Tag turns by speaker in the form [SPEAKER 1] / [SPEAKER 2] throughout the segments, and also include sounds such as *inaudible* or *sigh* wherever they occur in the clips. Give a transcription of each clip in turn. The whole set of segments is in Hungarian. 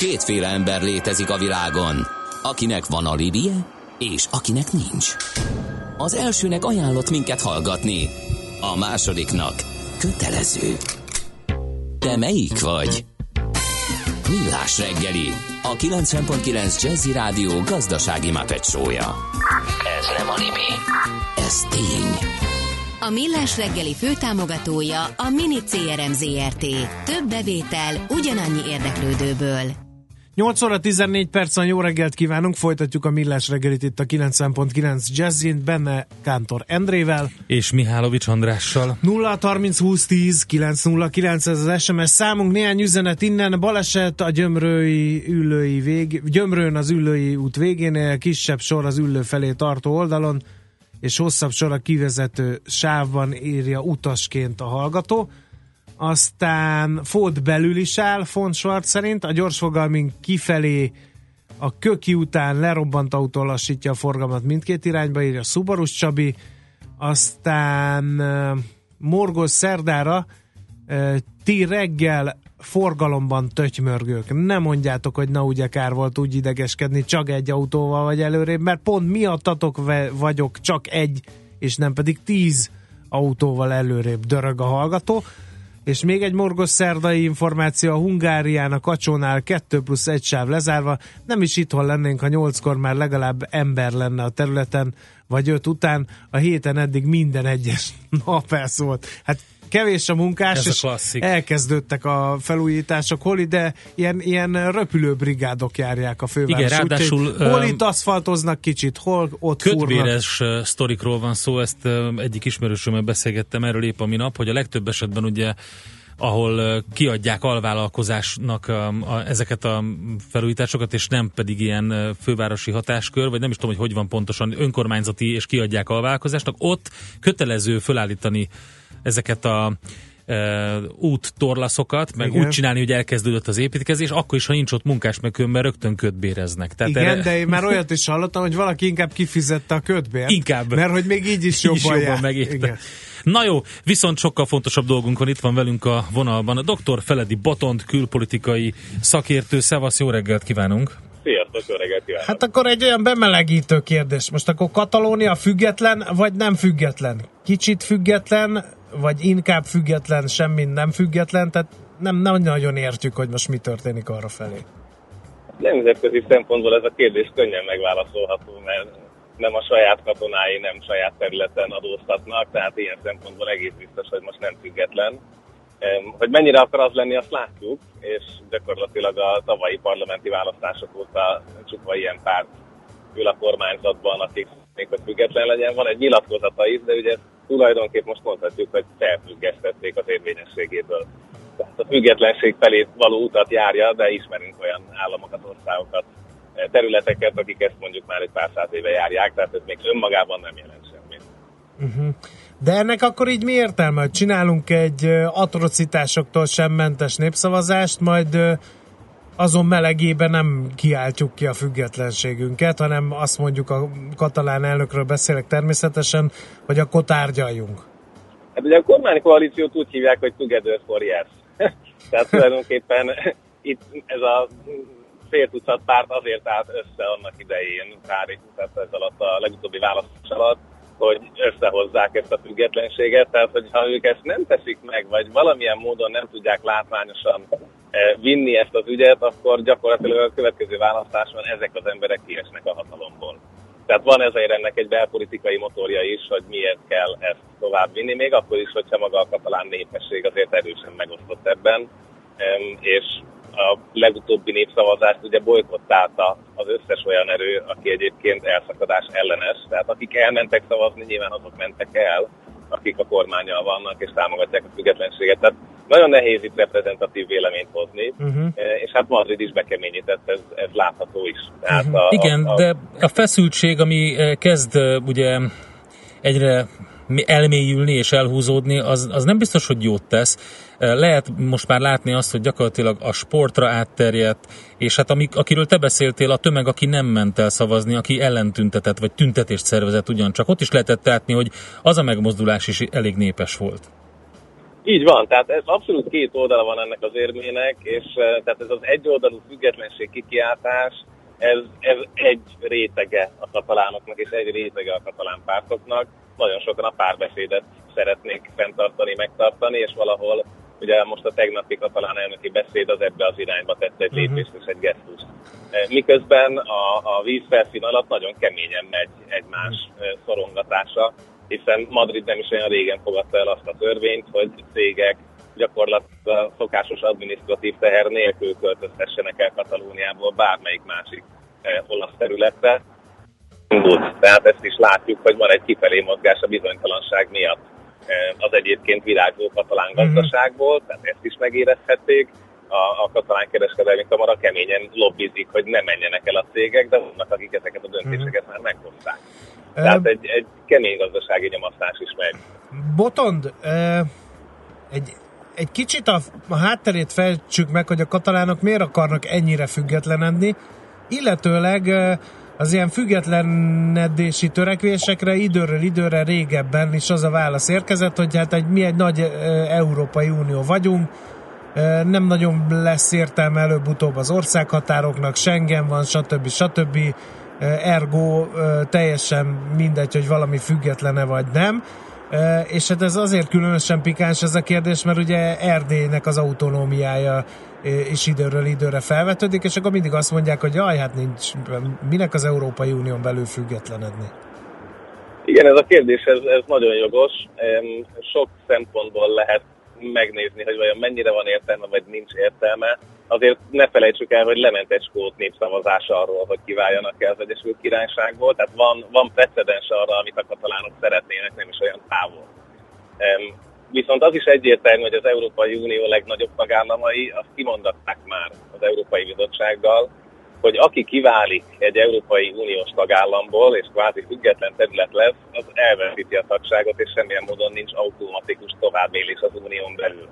[SPEAKER 1] Kétféle ember létezik a világon, akinek van alibije, és akinek nincs. Az elsőnek ajánlott minket hallgatni, a másodiknak kötelező. Te melyik vagy? Millás reggeli, a 90.9 Jazzy Rádió gazdasági mapetsója. Ez nem animi, ez tény.
[SPEAKER 2] A Millás reggeli főtámogatója a Mini CRM Zrt. Több bevétel ugyanannyi érdeklődőből.
[SPEAKER 3] 8 óra 14 percen jó reggelt kívánunk, folytatjuk a Millás reggelit itt a 90.9 Jazzin, benne Kántor Endrével.
[SPEAKER 4] És Mihálovics Andrással.
[SPEAKER 3] 0 30 20 10 909 ez az SMS számunk, néhány üzenet innen, baleset a gyömrői ülői vég, gyömrőn az ülői út végénél, kisebb sor az ülő felé tartó oldalon, és hosszabb sor a kivezető sávban írja utasként a hallgató. Aztán Ford belül is áll, Font Schwarz szerint, a gyorsfogalmink kifelé a köki után lerobbant autó lassítja a forgalmat mindkét irányba, írja Szubarus Csabi. Aztán Morgos szerdára ti reggel forgalomban tötymörgők. Nem mondjátok, hogy na ugye kár volt úgy idegeskedni, csak egy autóval vagy előrébb, mert pont miattatok vagyok csak egy, és nem pedig tíz autóval előrébb dörög a hallgató. És még egy morgos szerdai információ, a Hungárián a Kacsónál 2 plusz 1 sáv lezárva, nem is itthon lennénk, ha 8-kor már legalább ember lenne a területen, vagy 5 után, a héten eddig minden egyes *laughs* nap elszólt. Hát kevés a munkás,
[SPEAKER 4] Ez a
[SPEAKER 3] és elkezdődtek a felújítások, hol ide ilyen, ilyen röpülőbrigádok járják a főváros.
[SPEAKER 4] Igen, ráadásul,
[SPEAKER 3] Úgyhogy hol itt aszfaltoznak kicsit, hol ott fúrnak.
[SPEAKER 4] Kötvéres ö, sztorikról van szó, ezt egyik ismerősömmel beszélgettem erről épp a minap, hogy a legtöbb esetben ugye ahol kiadják alvállalkozásnak ezeket a felújításokat, és nem pedig ilyen fővárosi hatáskör, vagy nem is tudom, hogy hogy van pontosan önkormányzati, és kiadják alvállalkozásnak, ott kötelező fölállítani ezeket a úttorlaszokat, meg
[SPEAKER 3] Igen.
[SPEAKER 4] úgy csinálni, hogy elkezdődött az építkezés, akkor is, ha nincs ott munkás, meg különben rögtön kötbéreznek. Tehát
[SPEAKER 3] Igen,
[SPEAKER 4] erre-
[SPEAKER 3] de én már olyat is hallottam, hogy valaki inkább kifizette a kötbért.
[SPEAKER 4] Inkább.
[SPEAKER 3] Mert hogy még így is jobban,
[SPEAKER 4] is jobban
[SPEAKER 3] jár.
[SPEAKER 4] megérte.
[SPEAKER 3] Igen.
[SPEAKER 4] Na jó, viszont sokkal fontosabb dolgunk van, itt van velünk a vonalban a dr. Feledi Botond, külpolitikai szakértő. Szevasz, jó reggelt kívánunk!
[SPEAKER 5] Sziasztok, jó reggelt kívánok!
[SPEAKER 3] Hát akkor egy olyan bemelegítő kérdés. Most akkor Katalónia független, vagy nem független? Kicsit független, vagy inkább független, semmi nem független, tehát nem, nem nagyon értjük, hogy most mi történik arra felé.
[SPEAKER 5] Nemzetközi szempontból ez a kérdés könnyen megválaszolható, mert nem a saját katonái nem saját területen adóztatnak, tehát ilyen szempontból egész biztos, hogy most nem független. Hogy mennyire akar az lenni, azt látjuk, és gyakorlatilag a tavalyi parlamenti választások óta csupva ilyen párt ül a kormányzatban, akik még hogy független legyen. Van egy nyilatkozata is, de ugye tulajdonképp most mondhatjuk, hogy felfüggesztették az érvényességéből. Tehát a függetlenség felé való utat járja, de ismerünk olyan államokat, országokat, eh, területeket, akik ezt mondjuk már egy pár száz éve járják, tehát ez még önmagában nem jelent semmit.
[SPEAKER 3] De ennek akkor így mi értelme, csinálunk egy ö, atrocitásoktól sem mentes népszavazást, majd ö, azon melegében nem kiáltjuk ki a függetlenségünket, hanem azt mondjuk a katalán elnökről beszélek természetesen, hogy akkor tárgyaljunk.
[SPEAKER 5] Hát ugye a kormánykoalíciót úgy hívják, hogy Together for Yes. *laughs* Tehát tulajdonképpen itt ez a fél tucat párt azért állt össze annak idején, pár tehát ez alatt a legutóbbi választás alatt, hogy összehozzák ezt a függetlenséget, tehát hogyha ők ezt nem teszik meg, vagy valamilyen módon nem tudják látványosan vinni ezt az ügyet, akkor gyakorlatilag a következő választáson ezek az emberek kiesnek a hatalomból. Tehát van ezért ennek egy belpolitikai motorja is, hogy miért kell ezt tovább vinni, még akkor is, hogyha maga a katalán népesség azért erősen megosztott ebben, és a legutóbbi népszavazást ugye bolykottálta az összes olyan erő, aki egyébként elszakadás ellenes. Tehát akik elmentek szavazni, nyilván azok mentek el, akik a kormányal vannak és támogatják a függetlenséget. Tehát nagyon nehéz itt reprezentatív véleményt hozni, uh-huh. és hát Madrid is bekeményített, ez, ez látható is. Tehát a,
[SPEAKER 4] Igen,
[SPEAKER 5] a, a,
[SPEAKER 4] de a feszültség, ami eh, kezd eh, ugye egyre elmélyülni és elhúzódni, az, az nem biztos, hogy jót tesz. Eh, Lehet most már látni azt, hogy gyakorlatilag a sportra átterjedt, és hát amik, akiről te beszéltél, a tömeg, aki nem ment el szavazni, aki ellentüntetett, vagy tüntetést szervezett ugyancsak, ott is lehetett látni, hogy az a megmozdulás is elég népes volt.
[SPEAKER 5] Így van, tehát ez abszolút két oldala van ennek az érmének, és tehát ez az egyoldalú függetlenség kikiáltás, ez, ez egy rétege a katalánoknak, és egy rétege a katalán pártoknak. Nagyon sokan a párbeszédet szeretnék fenntartani, megtartani, és valahol ugye most a tegnapi katalán elnöki beszéd az ebbe az irányba tett egy mhm. lépést és egy gesztust. Miközben a, a vízfelszín alatt nagyon keményen megy egymás szorongatása, hiszen Madrid nem is olyan régen fogadta el azt a törvényt, hogy cégek gyakorlatilag szokásos adminisztratív teher nélkül költözhessenek el Katalóniából bármelyik másik eh, olasz területre. Tehát ezt is látjuk, hogy van egy kifelé mozgás a bizonytalanság miatt az egyébként virágzó katalán mhm. gazdaságból, tehát ezt is megérezhették. A, a katalán kereskedelmi kamara keményen lobbizik, hogy ne menjenek el a cégek, de vannak, akik ezeket a döntéseket már meghozták. Tehát egy, egy kemény gazdasági nyomasztás is megy.
[SPEAKER 3] Botond, egy, egy kicsit a, a hátterét felcsük meg, hogy a katalánok miért akarnak ennyire függetlenedni, illetőleg az ilyen függetlenedési törekvésekre időről időre régebben is az a válasz érkezett, hogy hát egy, mi egy nagy Európai Unió vagyunk, nem nagyon lesz értelme előbb-utóbb az országhatároknak, Schengen van, stb. stb ergo teljesen mindegy, hogy valami függetlene vagy nem. És hát ez azért különösen pikáns ez a kérdés, mert ugye Erdélynek az autonómiája is időről időre felvetődik, és akkor mindig azt mondják, hogy jaj, hát nincs, minek az Európai Unión belül függetlenedni?
[SPEAKER 5] Igen, ez a kérdés, ez, ez nagyon jogos. Sok szempontból lehet megnézni, hogy vajon mennyire van értelme, vagy nincs értelme azért ne felejtsük el, hogy lement egy skót népszavazás arról, hogy kiváljanak el az Egyesült Királyságból, tehát van, van precedens arra, amit a katalánok szeretnének, nem is olyan távol. Viszont az is egyértelmű, hogy az Európai Unió legnagyobb tagállamai azt kimondatták már az Európai Bizottsággal, hogy aki kiválik egy Európai Uniós tagállamból, és kvázi független terület lesz, az elveszíti a tagságot, és semmilyen módon nincs automatikus továbbélés az unión belül.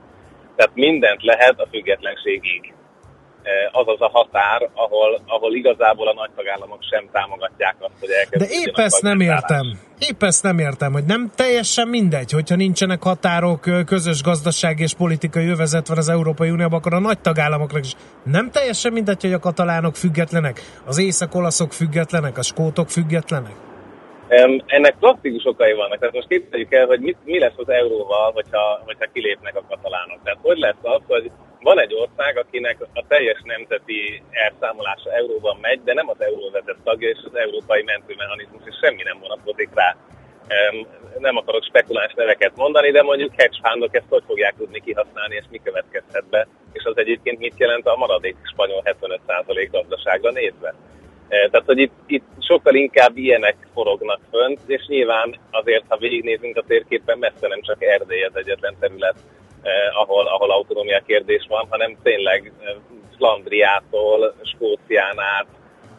[SPEAKER 5] Tehát mindent lehet a függetlenségig. Eh, az az a határ, ahol, ahol igazából a nagy tagállamok sem támogatják azt, hogy elkezdődjön
[SPEAKER 3] De épp ezt nem értem. Épp ezt nem értem, hogy nem teljesen mindegy, hogyha nincsenek határok, közös gazdaság és politikai övezet van az Európai Unióban, akkor a nagy tagállamoknak is nem teljesen mindegy, hogy a katalánok függetlenek, az észak-olaszok függetlenek, a skótok függetlenek.
[SPEAKER 5] Ennek praktikus okai vannak. Tehát most képzeljük el, hogy mi, mi lesz az euróval, hogyha, hogyha kilépnek a katalánok. Tehát hogy lesz az, hogy van egy ország, akinek a teljes nemzeti elszámolása euróban megy, de nem az euróvezet tagja, és az európai mentőmechanizmus, és semmi nem vonatkozik rá. Nem akarok spekuláns neveket mondani, de mondjuk hedge fundok ezt hogy fogják tudni kihasználni, és mi következhet be, és az egyébként mit jelent a maradék spanyol 75% gazdaságra nézve. Tehát, hogy itt, itt sokkal inkább ilyenek forognak fönt, és nyilván azért, ha végignézünk a térképen, messze nem csak Erdély az egyetlen terület, eh, ahol, ahol autonómia kérdés van, hanem tényleg eh, Flandriától, Skócián át,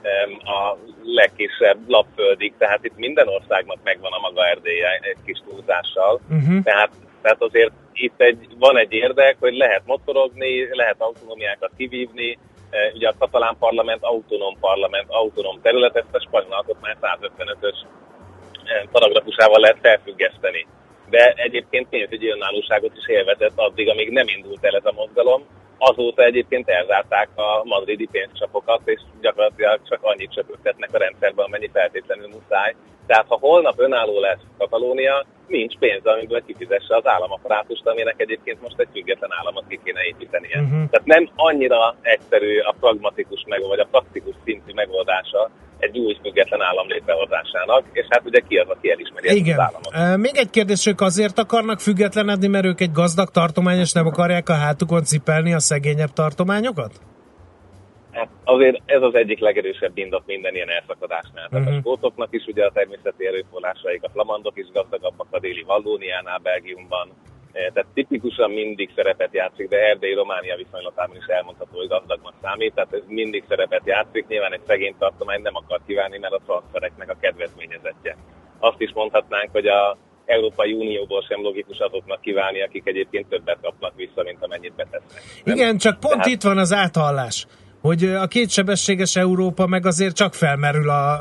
[SPEAKER 5] eh, a legkisebb lapföldig, tehát itt minden országnak megvan a maga erdélye egy kis túlzással. Uh-huh. Tehát, tehát azért itt egy, van egy érdek, hogy lehet motorogni, lehet autonómiákat kivívni, ugye a katalán parlament autonóm parlament, autonóm terület, ezt a spanyol alkotmány 155-ös paragrafusával lehet felfüggeszteni de egyébként pénzügyi önállóságot is élvezett addig, amíg nem indult el ez a mozgalom. Azóta egyébként elzárták a madridi pénzcsapokat, és gyakorlatilag csak annyit csöpögtetnek a rendszerben, amennyi feltétlenül muszáj. Tehát ha holnap önálló lesz Katalónia, nincs pénz, amiből kifizesse az államaparátust, aminek egyébként most egy független államot ki kéne építenie. Uh-huh. Tehát nem annyira egyszerű a pragmatikus meg, vagy a praktikus szintű megoldása egy új független állam létrehozásának, és hát ugye ki az, aki elismeri
[SPEAKER 3] Igen.
[SPEAKER 5] ezt az államot.
[SPEAKER 3] Még egy kérdés, ők azért akarnak függetlenedni, mert ők egy gazdag tartomány, és nem akarják a hátukon cipelni a szegényebb tartományokat?
[SPEAKER 5] Hát azért ez az egyik legerősebb indok minden ilyen elszakadásnál. Tehát uh-huh. a skótoknak is ugye a természeti erőforrásaik, a flamandok is gazdagabbak a déli Vallóniánál, Belgiumban, tehát tipikusan mindig szerepet játszik, de Erdély Románia viszonylatában is elmondható, hogy gazdagnak számít, tehát ez mindig szerepet játszik. Nyilván egy szegény tartomány nem akar kívánni, mert a transfereknek a kedvezményezetje. Azt is mondhatnánk, hogy a Európai Unióból sem logikus azoknak kívánni, akik egyébként többet kapnak vissza, mint amennyit betesznek.
[SPEAKER 3] Igen, csak pont Tehát... itt van az áthallás hogy a kétsebességes Európa meg azért csak felmerül a,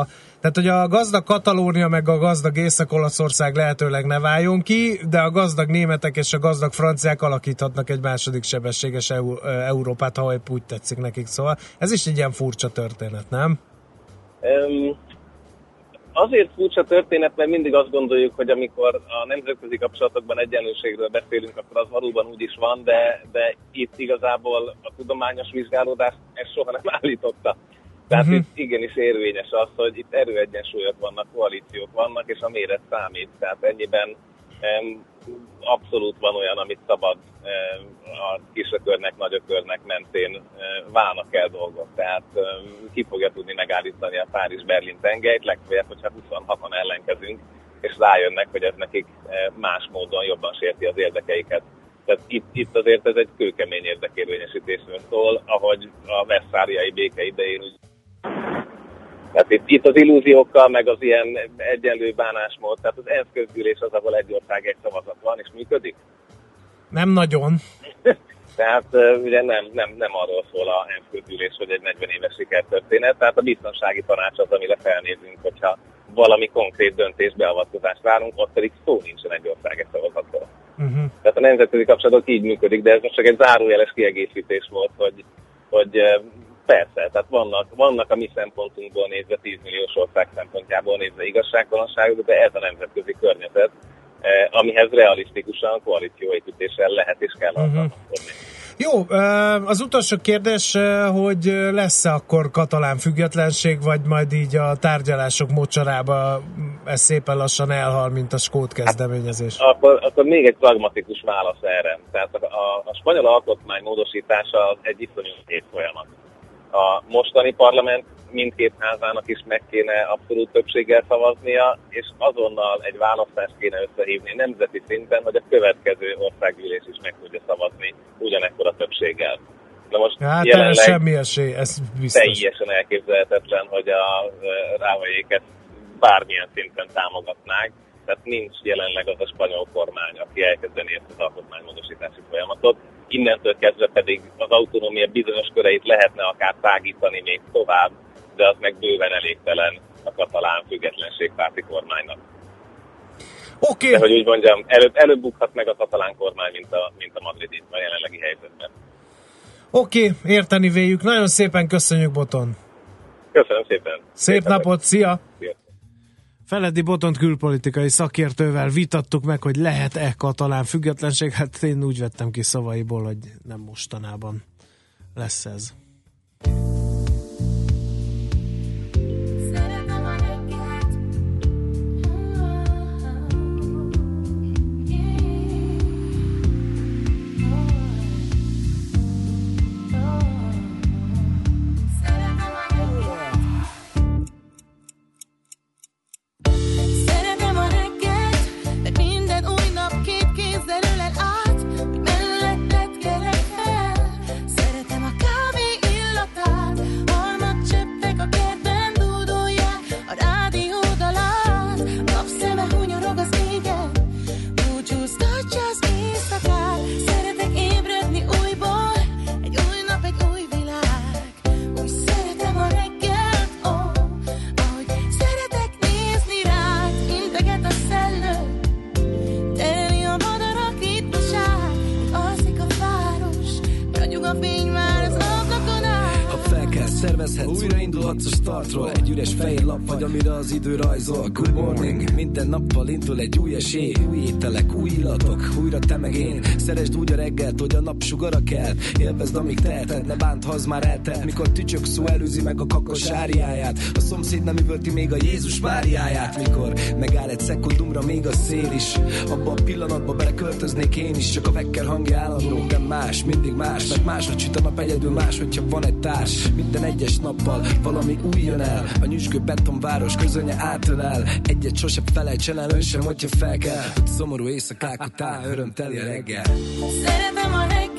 [SPEAKER 3] a Tehát, hogy a gazdag Katalónia meg a gazdag Észak-Olaszország lehetőleg ne váljon ki, de a gazdag németek és a gazdag franciák alakíthatnak egy második sebességes Eur- Európát, ha épp úgy tetszik nekik. Szóval ez is egy ilyen furcsa történet, nem?
[SPEAKER 5] Um, azért furcsa történet, mert mindig azt gondoljuk, hogy amikor a nemzetközi kapcsolatokban egyenlőségről beszélünk, akkor az valóban úgy is van, de, de itt igazából a tudományos vizsgálódás ezt soha nem *laughs* állította. Tehát uh-huh. itt igenis érvényes az, hogy itt erőegyensúlyok vannak, koalíciók vannak, és a méret számít. Tehát ennyiben um, abszolút van olyan, amit szabad um, a kisökörnek, nagyökörnek mentén um, válnak el dolgok. Tehát um, ki fogja tudni megállítani a Párizs-Berlin tengelyt, legfeljebb, hogyha 26-an ellenkezünk, és rájönnek, hogy ez nekik más módon jobban sérti az érdekeiket. Tehát itt, itt azért ez egy kőkemény érdekérvényesítésről szól, ahogy a Veszfáriai béke idején úgy tehát itt, itt az illúziókkal, meg az ilyen egyenlő bánásmód, tehát az ENSZ közgyűlés az, ahol egy ország egy szavazat van, és működik?
[SPEAKER 3] Nem nagyon. *laughs*
[SPEAKER 5] tehát ugye nem, nem, nem arról szól a ENSZ közgyűlés, hogy egy 40 éves sikertörténet, tehát a biztonsági tanács az, amire felnézünk, hogyha valami konkrét döntés beavatkozást várunk, ott pedig szó nincsen egy ország egy szavazatról. Uh-huh. Tehát a nemzetközi kapcsolatok így működik, de ez most csak egy zárójeles kiegészítés volt, hogy, hogy Persze, tehát vannak, vannak a mi szempontunkból nézve, 10 milliós ország szempontjából nézve igazságtalanságok, de ez a nemzetközi környezet, eh, amihez realisztikusan koalícióépítéssel lehet és kell uh-huh.
[SPEAKER 3] Jó, eh, az utolsó kérdés, eh, hogy lesz-e akkor katalán függetlenség, vagy majd így a tárgyalások mocsarába ez szépen lassan elhal, mint a skót kezdeményezés?
[SPEAKER 5] Hát, akkor, akkor még egy pragmatikus válasz erre. Tehát a, a, a spanyol alkotmány módosítása egy iszonyú folyamat a mostani parlament mindkét házának is meg kéne abszolút többséggel szavaznia, és azonnal egy választást kéne összehívni nemzeti szinten, hogy a következő országgyűlés is meg tudja szavazni ugyanekkor a többséggel.
[SPEAKER 3] Na most hát jelenleg semmi esély, ez biztos.
[SPEAKER 5] Teljesen elképzelhetetlen, hogy a rávajéket bármilyen szinten támogatnák, tehát nincs jelenleg az a spanyol kormány, aki elkezdeni ezt az alkotmánymódosítási folyamatot innentől kezdve pedig az autonómia bizonyos köreit lehetne akár tágítani még tovább, de az meg bőven elégtelen a katalán függetlenségpárti kormánynak.
[SPEAKER 3] Oké. Okay.
[SPEAKER 5] De hogy úgy mondjam, előbb, előbb bukhat meg a katalán kormány, mint a, mint a madridi a jelenlegi helyzetben.
[SPEAKER 3] Oké, okay, érteni véljük. Nagyon szépen köszönjük, Boton.
[SPEAKER 5] Köszönöm szépen.
[SPEAKER 3] Szép, Szép napot, szia!
[SPEAKER 5] szia.
[SPEAKER 3] Feledi Botont külpolitikai szakértővel vitattuk meg, hogy lehet-e katalán függetlenség. Hát én úgy vettem ki szavaiból, hogy nem mostanában lesz ez.
[SPEAKER 6] Indul egy új esély Új ételek, új illatok, újra te meg én. Szeresd úgy a reggelt, hogy a nap sugara kell. Élvezd, amíg teheted, ne bánt, ha már eltelt. Mikor tücsök szó előzi meg a kakos áriáját. A szomszéd nem üvölti még a Jézus Máriáját. Mikor megáll egy szekundumra még a szél is. Abba a pillanatba beleköltöznék én is. Csak a vekker hangja állandó, de más, mindig más. Mert máshogy süt a nap egyedül más, hogyha van egy társ. Minden egyes nappal valami új jön el. A nyüzsgő betonváros közönye átölel. Egyet sose felejtsen el, ön sem, hogyha fel kell. Szomorú éjszakák után örömteli a reggel.
[SPEAKER 7] Szeretem a reggel,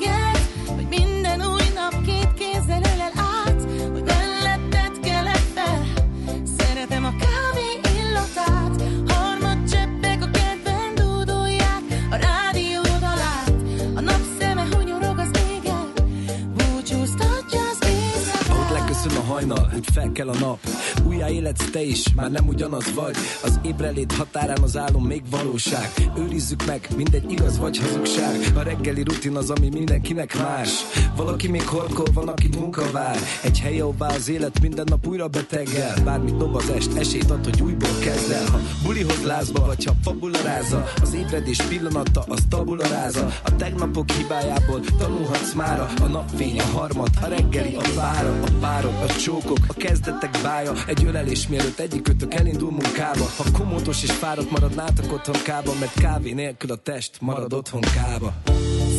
[SPEAKER 6] hajnal, úgy fel kell a nap. Újjá életsz te is, már nem ugyanaz vagy. Az ébrelét határán az álom még valóság. Őrizzük meg, mindegy igaz vagy hazugság. A reggeli rutin az, ami mindenkinek más. Valaki még horkol, van, aki munka vár. Egy hely, ahová az élet minden nap újra betegel. Bármit dob az est, esélyt ad, hogy újból kezd el Ha bulihoz lázba, vagy ha fabularáza Az ébredés pillanata, az tabularáza A tegnapok hibájából tanulhatsz mára. A napfény, a harmad, a reggeli, a vára A párok, a csókok, a kezdetek bája. Egy ölelés mielőtt egyikőtök elindul munkába. Ha komótos és fáradt maradnátok otthon kába Mert kávé nélkül a test marad otthon kába.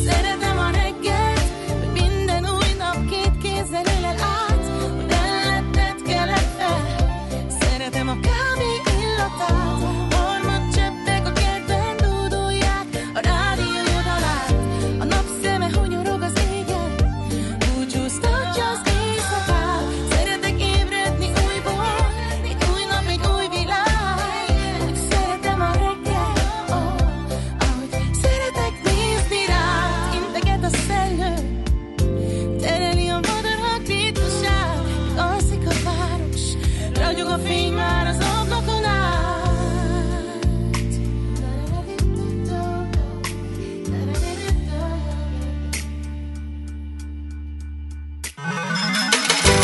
[SPEAKER 7] Szeretem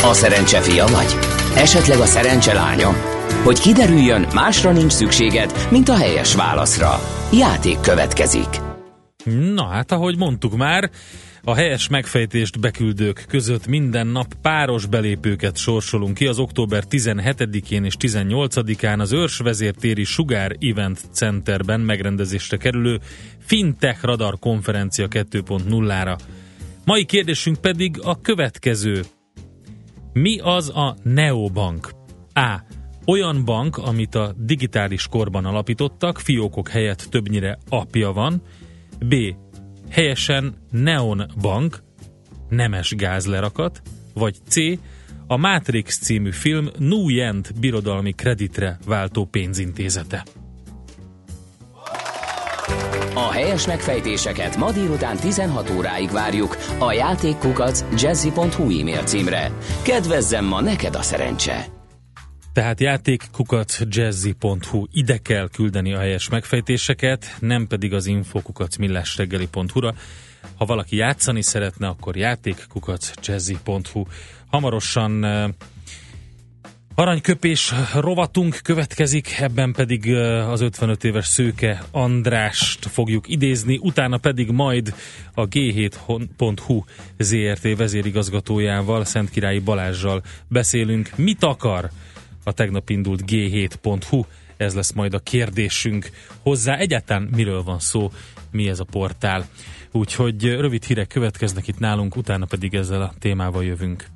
[SPEAKER 7] A
[SPEAKER 1] szerencse fia vagy? Esetleg a szerencse lánya? Hogy kiderüljön, másra nincs szükséged, mint a helyes válaszra. Játék következik.
[SPEAKER 4] Na hát, ahogy mondtuk már, a helyes megfejtést beküldők között minden nap páros belépőket sorsolunk ki az október 17-én és 18-án az Őrsvezértéri Sugár Event Centerben megrendezésre kerülő Fintech Radar konferencia 2.0-ra. Mai kérdésünk pedig a következő. Mi az a neobank? A. Olyan bank, amit a digitális korban alapítottak, fiókok helyett többnyire apja van. B. Helyesen Neon Bank, nemes gázlerakat. Vagy C. A Matrix című film Nuyent birodalmi kreditre váltó pénzintézete.
[SPEAKER 1] A helyes megfejtéseket ma délután 16 óráig várjuk a játékkukac jazzy.hu e-mail címre. Kedvezzem ma neked a szerencse!
[SPEAKER 4] Tehát játékkukac jazzy.hu ide kell küldeni a helyes megfejtéseket, nem pedig az infokukac millásreggeli.hu-ra. Ha valaki játszani szeretne, akkor játékkukac jazzy.hu. Hamarosan eh, Aranyköpés rovatunk következik, ebben pedig az 55 éves szőke Andrást fogjuk idézni, utána pedig majd a G7.hu ZRT vezérigazgatójával, Szentkirályi Balázsjal beszélünk, mit akar a tegnap indult G7.hu, ez lesz majd a kérdésünk hozzá. Egyáltalán miről van szó, mi ez a portál. Úgyhogy rövid hírek következnek itt nálunk, utána pedig ezzel a témával jövünk.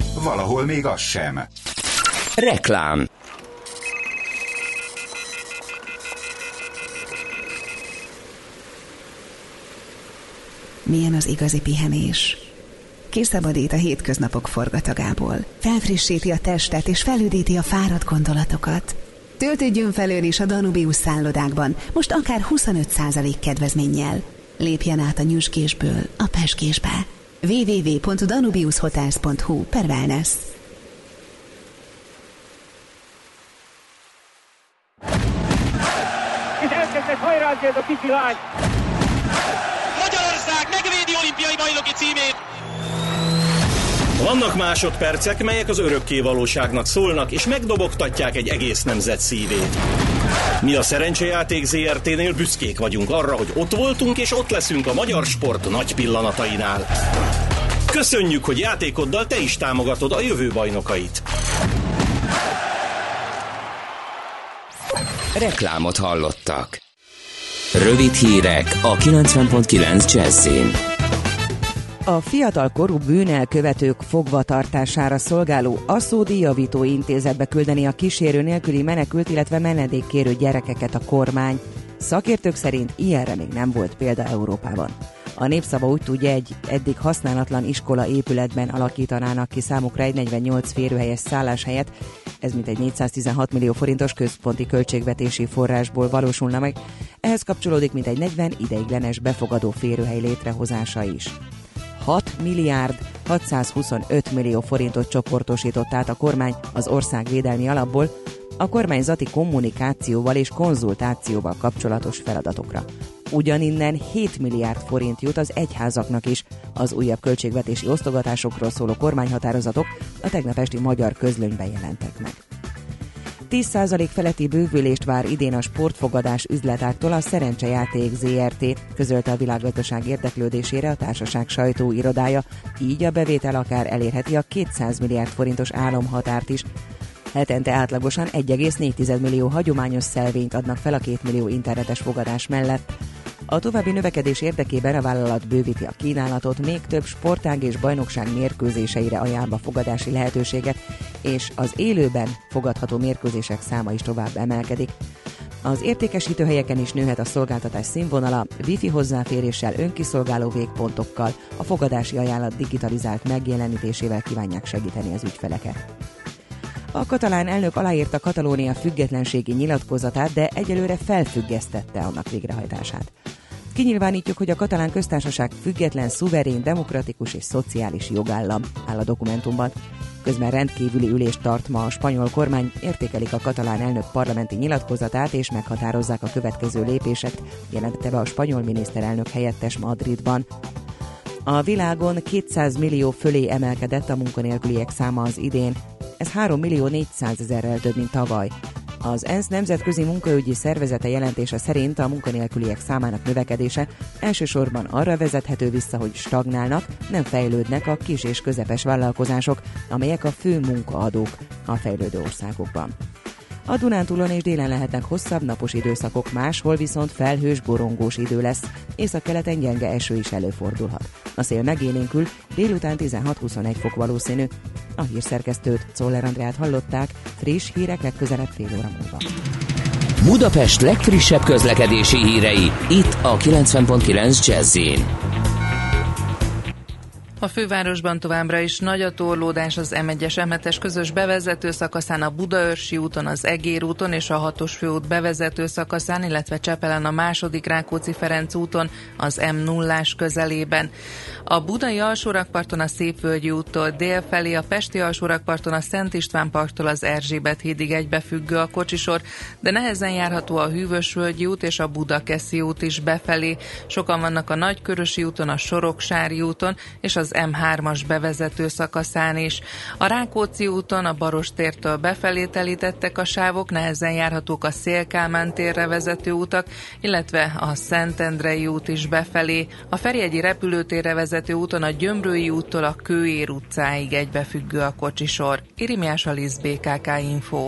[SPEAKER 8] Valahol még az sem.
[SPEAKER 1] Reklám
[SPEAKER 9] Milyen az igazi pihenés? Kiszabadít a hétköznapok forgatagából. Felfrissíti a testet és felüdíti a fáradt gondolatokat. Töltődjön fel ön is a Danubius szállodákban, most akár 25% kedvezménnyel. Lépjen át a nyüskésből a peskésbe. www.danubiushotels.hu per wellness.
[SPEAKER 10] és elkezdett hajrázni ez a kicsi lány.
[SPEAKER 11] Magyarország megvédi olimpiai bajnoki címét!
[SPEAKER 12] Vannak másodpercek, melyek az örökké valóságnak szólnak, és megdobogtatják egy egész nemzet szívét. Mi a Szerencsejáték ZRT-nél büszkék vagyunk arra, hogy ott voltunk, és ott leszünk a magyar sport nagy pillanatainál. Köszönjük, hogy játékoddal te is támogatod a jövő bajnokait.
[SPEAKER 1] Reklámot hallottak. Rövid hírek a 90.9 Jazzin.
[SPEAKER 13] A fiatal korú bűnelkövetők fogvatartására szolgáló asszódíjavító intézetbe küldeni a kísérő nélküli menekült, illetve menedékkérő gyerekeket a kormány. Szakértők szerint ilyenre még nem volt példa Európában. A népszava úgy tudja, egy eddig használatlan iskola épületben alakítanának ki számukra egy 48 férőhelyes szálláshelyet, ez mint egy 416 millió forintos központi költségvetési forrásból valósulna meg, ehhez kapcsolódik mint egy 40 ideiglenes befogadó férőhely létrehozása is. 6 milliárd 625 millió forintot csoportosított át a kormány az országvédelmi alapból a kormányzati kommunikációval és konzultációval kapcsolatos feladatokra. Ugyaninnen 7 milliárd forint jut az egyházaknak is. Az újabb költségvetési osztogatásokról szóló kormányhatározatok a tegnap esti magyar közlönyben jelentek meg. 10% feletti bővülést vár idén a sportfogadás üzletáktól a Szerencsejáték ZRT, közölte a világgazdaság érdeklődésére a társaság sajtóirodája, így a bevétel akár elérheti a 200 milliárd forintos álomhatárt is. Hetente átlagosan 1,4 millió hagyományos szelvényt adnak fel a 2 millió internetes fogadás mellett. A további növekedés érdekében a vállalat bővíti a kínálatot, még több sportág és bajnokság mérkőzéseire ajánlva fogadási lehetőséget, és az élőben fogadható mérkőzések száma is tovább emelkedik. Az értékesítő helyeken is nőhet a szolgáltatás színvonala, wifi hozzáféréssel, önkiszolgáló végpontokkal, a fogadási ajánlat digitalizált megjelenítésével kívánják segíteni az ügyfeleket. A katalán elnök aláírta Katalónia függetlenségi nyilatkozatát, de egyelőre felfüggesztette annak végrehajtását. Kinyilvánítjuk, hogy a katalán köztársaság független, szuverén, demokratikus és szociális jogállam áll a dokumentumban. Közben rendkívüli ülést tart ma a spanyol kormány, értékelik a katalán elnök parlamenti nyilatkozatát és meghatározzák a következő lépéseket, jelentette be a spanyol miniszterelnök helyettes Madridban. A világon 200 millió fölé emelkedett a munkanélküliek száma az idén, ez 3 millió 400 ezerrel több, mint tavaly. Az ENSZ nemzetközi munkaügyi szervezete jelentése szerint a munkanélküliek számának növekedése elsősorban arra vezethető vissza, hogy stagnálnak, nem fejlődnek a kis és közepes vállalkozások, amelyek a fő munkaadók a fejlődő országokban. A Dunántúlon és délen lehetnek hosszabb napos időszakok, máshol viszont felhős, borongós idő lesz. Észak-keleten gyenge eső is előfordulhat. A szél megélénkül, délután 16-21 fok valószínű. A hírszerkesztőt, Czoller Andrát hallották, friss hírek legközelebb fél óra múlva.
[SPEAKER 1] Budapest legfrissebb közlekedési hírei, itt a 90.9 jazz
[SPEAKER 14] a fővárosban továbbra is nagy a torlódás az M1-es m közös bevezető szakaszán, a Budaörsi úton, az Egér úton és a 6-os főút bevezető szakaszán, illetve Csepelen a második Rákóczi-Ferenc úton, az m 0 közelében. A budai alsórakparton a Szépvölgyi úttól dél felé, a Pesti alsórakparton a Szent István parktól az Erzsébet hídig egybefüggő a kocsisor, de nehezen járható a Hűvösvölgyi út és a Budakeszi út is befelé. Sokan vannak a Nagykörösi úton, a Soroksári úton és az M3-as bevezető szakaszán is. A Rákóczi úton a Barostértől befelé telítettek a sávok, nehezen járhatók a Szélkámán térre vezető utak, illetve a Szentendrei út is befelé. A Ferjegyi repülőtérre vezető úton a Gyömrői úttól a Kőér utcáig egybefüggő a kocsisor. Irimiás Alisz BKK Info.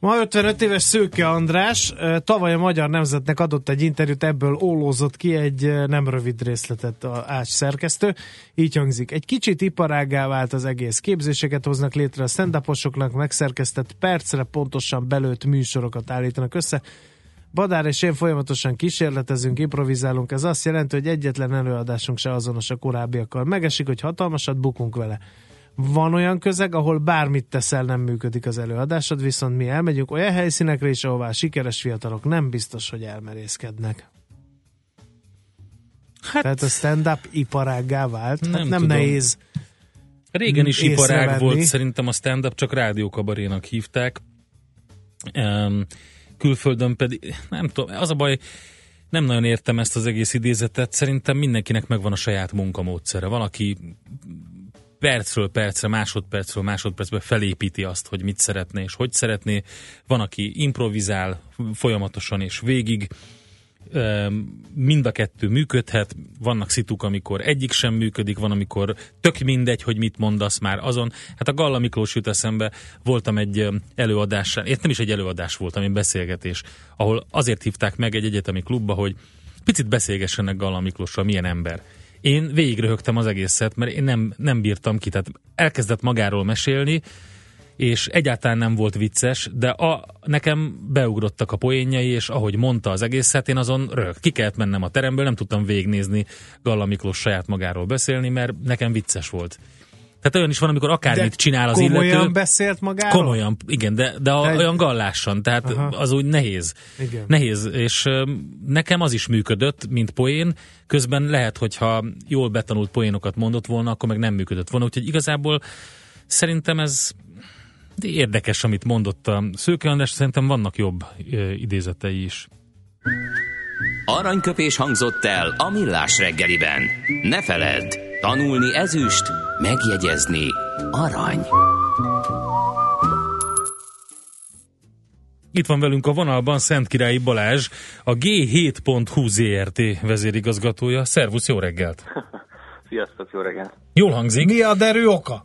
[SPEAKER 3] Ma 55 éves Szőke András tavaly a Magyar Nemzetnek adott egy interjút, ebből ólózott ki egy nem rövid részletet a Ács szerkesztő. Így hangzik. Egy kicsit iparággá vált az egész. Képzéseket hoznak létre a stand megszerkesztett percre pontosan belőtt műsorokat állítanak össze. Badár és én folyamatosan kísérletezünk, improvizálunk. Ez azt jelenti, hogy egyetlen előadásunk se azonos a korábbiakkal. Megesik, hogy hatalmasat bukunk vele. Van olyan közeg, ahol bármit teszel, nem működik az előadásod, viszont mi elmegyünk olyan helyszínekre is, ahová sikeres fiatalok nem biztos, hogy elmerészkednek. Hát, Tehát a stand-up iparággá vált. Nem, hát nem
[SPEAKER 4] tudom.
[SPEAKER 3] nehéz.
[SPEAKER 4] Régen is iparág
[SPEAKER 3] észrevenni.
[SPEAKER 4] volt, szerintem a stand-up csak rádiókabarénak hívták. Um, külföldön pedig, nem tudom, az a baj, nem nagyon értem ezt az egész idézetet, szerintem mindenkinek megvan a saját munkamódszere. Van, aki percről percre, másodpercről másodpercbe felépíti azt, hogy mit szeretné és hogy szeretné. Van, aki improvizál folyamatosan és végig. Mind a kettő működhet, vannak szituk, amikor egyik sem működik, van, amikor tök mindegy, hogy mit mondasz már azon. Hát a Galla Miklós jut eszembe, voltam egy előadásán, ért nem is egy előadás voltam, egy beszélgetés, ahol azért hívták meg egy egyetemi klubba, hogy picit beszélgessenek Galla Miklósról, milyen ember. Én végigröhögtem az egészet, mert én nem, nem bírtam ki, tehát elkezdett magáról mesélni, és egyáltalán nem volt vicces, de a, nekem beugrottak a poénjai, és ahogy mondta az egészet, én azon rög. Ki kellett mennem a teremből, nem tudtam végignézni Galla Miklós saját magáról beszélni, mert nekem vicces volt. Tehát olyan is van, amikor akármit
[SPEAKER 3] De
[SPEAKER 4] csinál az
[SPEAKER 3] komolyan
[SPEAKER 4] illető.
[SPEAKER 3] beszélt magáról?
[SPEAKER 4] Komolyan, igen, de, de a,
[SPEAKER 3] Egy-
[SPEAKER 4] olyan gallásan, tehát
[SPEAKER 3] Aha.
[SPEAKER 4] az úgy nehéz.
[SPEAKER 3] Igen.
[SPEAKER 4] Nehéz, és nekem az is működött, mint poén, közben lehet, hogyha jól betanult poénokat mondott volna, akkor meg nem működött volna, úgyhogy igazából szerintem ez érdekes, amit mondott a Szőke András, szerintem vannak jobb idézetei is.
[SPEAKER 1] Aranyköpés hangzott el a millás reggeliben. Ne feledd, tanulni ezüst, megjegyezni arany.
[SPEAKER 4] Itt van velünk a vonalban Szent Királyi Balázs, a G7.hu ZRT vezérigazgatója. Szervusz, jó reggelt! *laughs*
[SPEAKER 15] Sziasztok, jó reggelt!
[SPEAKER 4] Jól hangzik.
[SPEAKER 3] Mi a derű oka?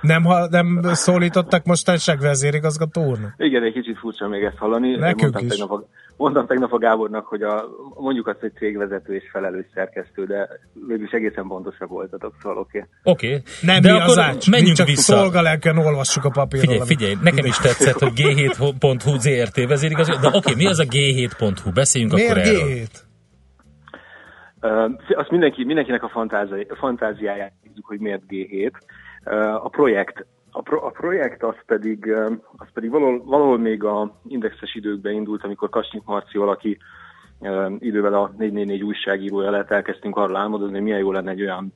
[SPEAKER 3] Nem, ha, nem szólítottak mostan segvezérigazgató úrnak?
[SPEAKER 15] Igen, egy kicsit furcsa még ezt hallani.
[SPEAKER 3] Nekünk
[SPEAKER 15] mondtam,
[SPEAKER 3] is.
[SPEAKER 15] Tegnap a, mondtam tegnap a Gábornak, hogy a, mondjuk azt, hogy cégvezető és felelős szerkesztő, de végülis egészen pontosak voltatok, szóval oké.
[SPEAKER 4] Oké. Okay.
[SPEAKER 3] Nem
[SPEAKER 4] De
[SPEAKER 3] mi
[SPEAKER 4] akkor
[SPEAKER 3] az ács,
[SPEAKER 4] menjünk
[SPEAKER 3] csak
[SPEAKER 4] vissza.
[SPEAKER 3] szolgalelken olvassuk a papíron.
[SPEAKER 4] Figyelj, figyelj, nekem is tetszett, hogy g7.hu ZRT vezérigazgató, de oké, okay, mi az a g7.hu? Beszéljünk
[SPEAKER 3] Miért
[SPEAKER 4] akkor erről.
[SPEAKER 3] G7?
[SPEAKER 15] Uh, azt mindenki, mindenkinek a fantázi, fantáziáját nézzük, hogy miért G7. Uh, a projekt, a, pro, a projekt az pedig, uh, az pedig valahol, valahol még a indexes időkben indult, amikor Kasnyik Marci valaki uh, idővel a 444 újságírója lett, elkezdtünk arról álmodozni, hogy milyen jó lenne egy olyan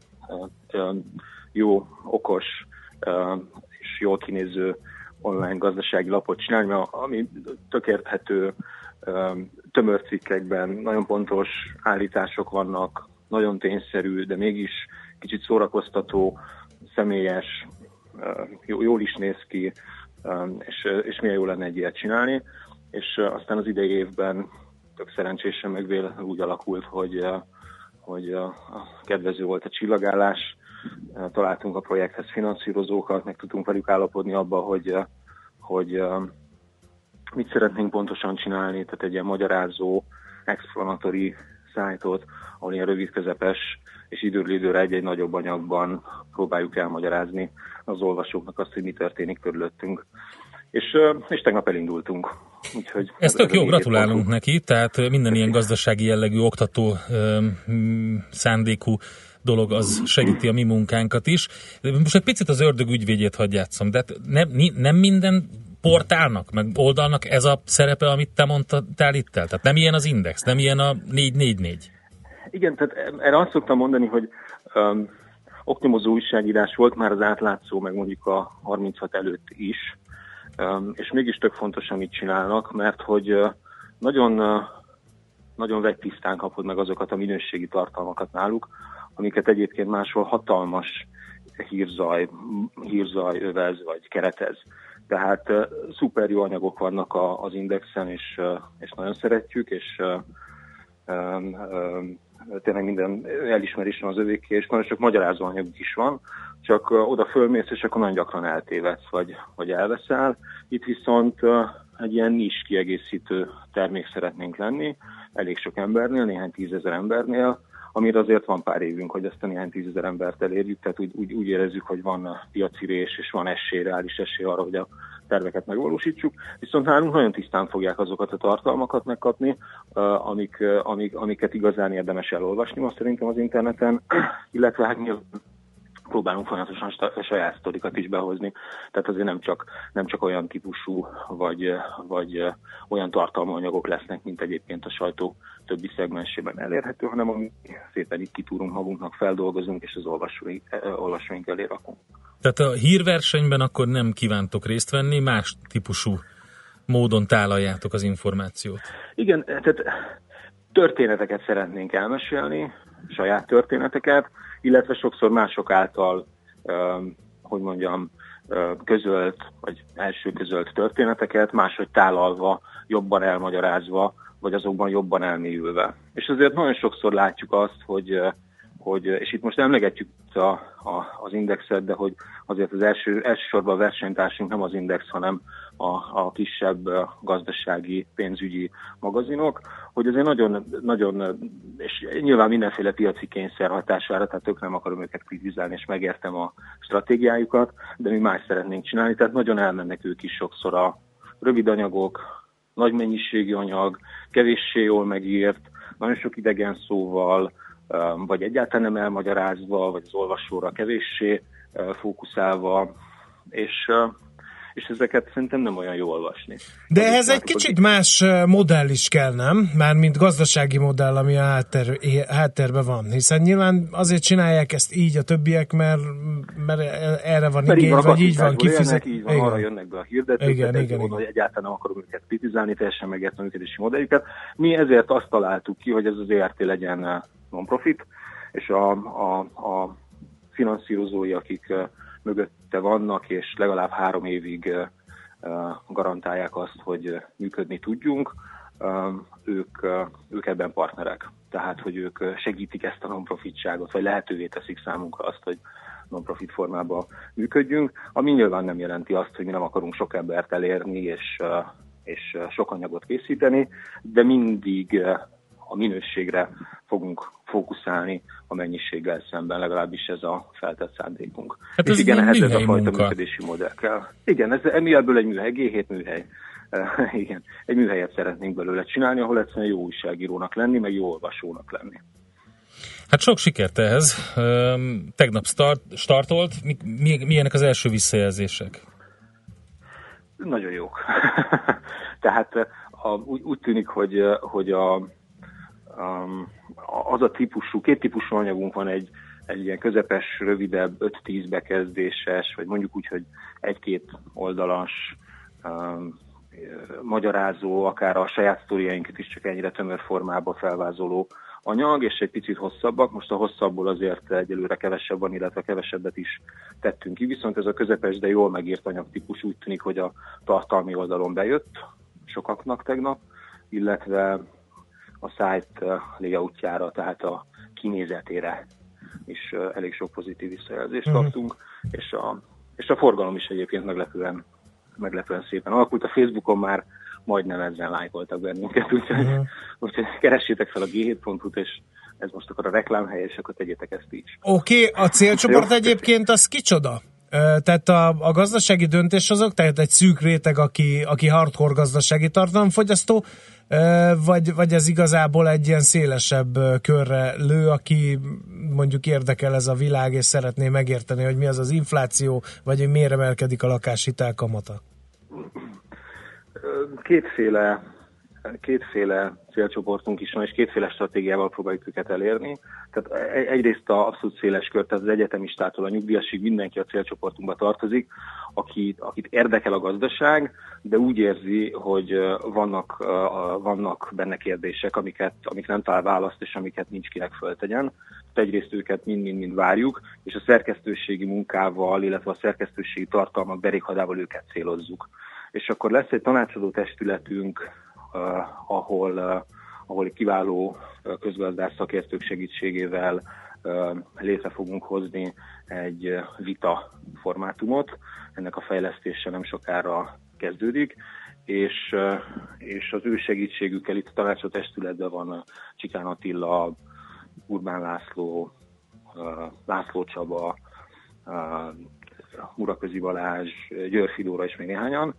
[SPEAKER 15] uh, jó, okos és jól kinéző online gazdasági lapot csinálni, ami tök érthető, um, tömör cikkekben, nagyon pontos állítások vannak, nagyon tényszerű, de mégis kicsit szórakoztató, személyes, jól is néz ki, um, és, és milyen jó lenne egy ilyet csinálni. És uh, aztán az idei évben tök szerencsésen meg úgy alakult, hogy, uh, hogy uh, a kedvező volt a csillagállás, találtunk a projekthez finanszírozókat, meg tudtunk velük állapodni abba, hogy, hogy mit szeretnénk pontosan csinálni, tehát egy ilyen magyarázó, explanatory szájtot, ahol ilyen rövid, közepes és időről időre egy-egy nagyobb anyagban próbáljuk elmagyarázni az olvasóknak azt, hogy mi történik körülöttünk. És, és tegnap elindultunk. Úgyhogy
[SPEAKER 4] Ez tök jó, gratulálunk neki, tehát minden ilyen gazdasági jellegű, oktató öm, szándékú dolog az segíti a mi munkánkat is. Most egy picit az ördög ügyvédjét hagy játszom, de hát nem, nem minden portálnak, meg oldalnak ez a szerepe, amit te mondtál itt el? Tehát nem ilyen az Index, nem ilyen a 444.
[SPEAKER 15] Igen, tehát erre azt szoktam mondani, hogy um, oknyomozó újságírás volt már az átlátszó, meg mondjuk a 36 előtt is, um, és mégis tök fontos, amit csinálnak, mert hogy uh, nagyon, uh, nagyon vegytisztán kapod meg azokat a minőségi tartalmakat náluk, amiket egyébként máshol hatalmas hírzaj, hírzaj övez vagy keretez. Tehát uh, szuper jó anyagok vannak a, az Indexen, és, uh, és nagyon szeretjük, és uh, um, um, tényleg minden elismerésem az övéké, és nagyon sok magyarázó anyaguk is van, csak oda fölmész, és akkor nagyon gyakran eltévedsz, vagy, vagy elveszel. Itt viszont egy ilyen nis kiegészítő termék szeretnénk lenni, elég sok embernél, néhány tízezer embernél, amire azért van pár évünk, hogy ezt a néhány tízezer embert elérjük, tehát úgy, úgy, úgy érezzük, hogy van piacirés, és van esély, reális esély arra, hogy a terveket megvalósítsuk. Viszont nálunk nagyon tisztán fogják azokat a tartalmakat megkapni, amik, amik, amiket igazán érdemes elolvasni most szerintem az interneten, *clears throat* illetve hát nyilván próbálunk folyamatosan saját sztorikat is behozni. Tehát azért nem csak, nem csak olyan típusú, vagy, vagy olyan tartalmanyagok lesznek, mint egyébként a sajtó többi szegmensében elérhető, hanem amit szépen itt kitúrunk magunknak, feldolgozunk, és az olvasóink, olvasóink elé rakunk.
[SPEAKER 4] Tehát a hírversenyben akkor nem kívántok részt venni, más típusú módon tálaljátok az információt.
[SPEAKER 15] Igen, tehát történeteket szeretnénk elmesélni, saját történeteket, illetve sokszor mások által, hogy mondjam, közölt, vagy első közölt történeteket, máshogy tálalva, jobban elmagyarázva, vagy azokban jobban elmélyülve. És azért nagyon sokszor látjuk azt, hogy, hogy és itt most emlegetjük a, a, az indexet, de hogy azért az első, elsősorban a versenytársunk nem az index, hanem a, a kisebb gazdasági, pénzügyi magazinok, hogy azért nagyon, nagyon, és nyilván mindenféle piaci kényszer hatására, tehát tök nem akarom őket kritizálni, és megértem a stratégiájukat, de mi más szeretnénk csinálni, tehát nagyon elmennek ők is sokszor a rövid anyagok, nagy mennyiségű anyag, kevéssé jól megírt, nagyon sok idegen szóval, vagy egyáltalán nem elmagyarázva, vagy az olvasóra kevéssé fókuszálva, és, és ezeket szerintem nem olyan jó olvasni.
[SPEAKER 3] De ehhez egy kicsit más modell is kell, nem? Mármint gazdasági modell, ami a háttér, háttérben van. Hiszen nyilván azért csinálják ezt így a többiek, mert, mert erre van
[SPEAKER 15] Mert
[SPEAKER 3] igény,
[SPEAKER 15] van
[SPEAKER 3] vagy így van kifizet.
[SPEAKER 15] így van, arra jönnek be a hirdetők,
[SPEAKER 3] Igen, igen, igen.
[SPEAKER 15] hogy egyáltalán nem akarom őket kritizálni, teljesen megértem működési modelljüket. Mi ezért azt találtuk ki, hogy ez az ERT legyen non-profit, és a, a, a finanszírozói, akik eh, mögötte vannak, és legalább három évig garantálják azt, hogy működni tudjunk, ők, ők ebben partnerek. Tehát, hogy ők segítik ezt a non-profitságot, vagy lehetővé teszik számunkra azt, hogy, non-profit formában működjünk, ami nyilván nem jelenti azt, hogy mi nem akarunk sok embert elérni és, és sok anyagot készíteni, de mindig a minőségre fogunk fókuszálni a mennyiséggel szemben, legalábbis ez a feltett szándékunk.
[SPEAKER 4] Hát ez
[SPEAKER 15] igen, ehhez ez a fajta
[SPEAKER 4] munka.
[SPEAKER 15] működési modell kell. Igen, ez ebből egy műhely, G7 műhely. Uh, *laughs* igen, egy műhelyet szeretnénk belőle csinálni, ahol egyszerűen jó újságírónak lenni, meg jó olvasónak lenni.
[SPEAKER 4] Hát sok sikert ehhez. Tegnap start, startolt. Mi, mi, milyenek az első visszajelzések?
[SPEAKER 15] Nagyon jók. *laughs* Tehát eh, a, úgy, úgy tűnik, hogy, hogy a, um, az a típusú, két típusú anyagunk van, egy, egy ilyen közepes, rövidebb, 5-10 bekezdéses, vagy mondjuk úgy, hogy egy-két oldalas um, magyarázó, akár a saját sztoriainkat is csak ennyire tömör formába felvázoló anyag, és egy picit hosszabbak. Most a hosszabbból azért egyelőre kevesebb van, illetve kevesebbet is tettünk ki, viszont ez a közepes, de jól megírt anyagtípus úgy tűnik, hogy a tartalmi oldalon bejött sokaknak tegnap, illetve a site eh, layoutjára, tehát a kinézetére is eh, elég sok pozitív visszajelzést
[SPEAKER 3] Mhm.
[SPEAKER 15] kaptunk, és a, és a forgalom is egyébként meglepően, meglepően szépen alakult. A Facebookon már majdnem ezzel lájkoltak bennünket, úgyhogy,
[SPEAKER 3] Mhm.
[SPEAKER 15] úgyhogy keressétek fel a g7.hu-t, és ez most akkor a reklámhely, és akkor tegyétek ezt is.
[SPEAKER 3] Oké, okay, a célcsoport egyébként az kicsoda? Tehát a, a gazdasági döntéshozók, tehát egy szűk réteg, aki, aki hardcore gazdasági tartalomfogyasztó, vagy, vagy ez igazából egy ilyen szélesebb körre lő, aki mondjuk érdekel ez a világ, és szeretné megérteni, hogy mi az az infláció, vagy hogy miért emelkedik a lakáshitel kamata?
[SPEAKER 15] Kétféle, kétféle célcsoportunk is van, és kétféle stratégiával próbáljuk őket elérni. Tehát e- egyrészt a abszolút széles kör, tehát az egyetemistától a nyugdíjasig mindenki a célcsoportunkba tartozik, akit, akit érdekel a gazdaság, de úgy érzi, hogy vannak, vannak benne kérdések, amiket, amik nem talál választ, és amiket nincs kinek föltegyen. Tehát egyrészt őket mind-mind-mind várjuk, és a szerkesztőségi munkával, illetve a szerkesztőségi tartalmak berékhadával őket célozzuk és akkor lesz egy tanácsadó testületünk, ahol, uh, ahol kiváló uh, közgazdász szakértők segítségével létre fogunk hozni egy vita formátumot. Ennek a fejlesztése nem sokára kezdődik, és, és az ő segítségükkel itt a testületben van Csikán Attila, Urbán László, László Csaba, Muraközi Balázs, Györfi Dóra és még néhányan,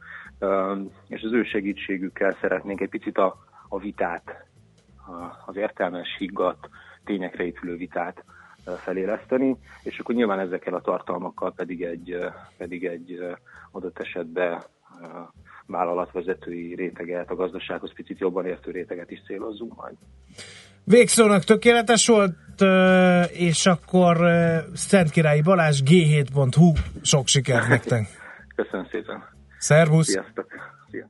[SPEAKER 15] és az ő segítségükkel szeretnénk egy picit a, a vitát, az értelmes, higgadt, tényekre épülő vitát feléleszteni, és akkor nyilván ezekkel a tartalmakkal pedig egy, pedig egy adott esetben vállalatvezetői réteget, a gazdasághoz picit jobban értő réteget is célozzunk majd.
[SPEAKER 3] Végszónak tökéletes volt, és akkor Szentkirályi Balázs g7.hu sok sikert nektek. *laughs*
[SPEAKER 15] Köszönöm szépen.
[SPEAKER 3] Szervusz!
[SPEAKER 15] Sziasztok! Szia.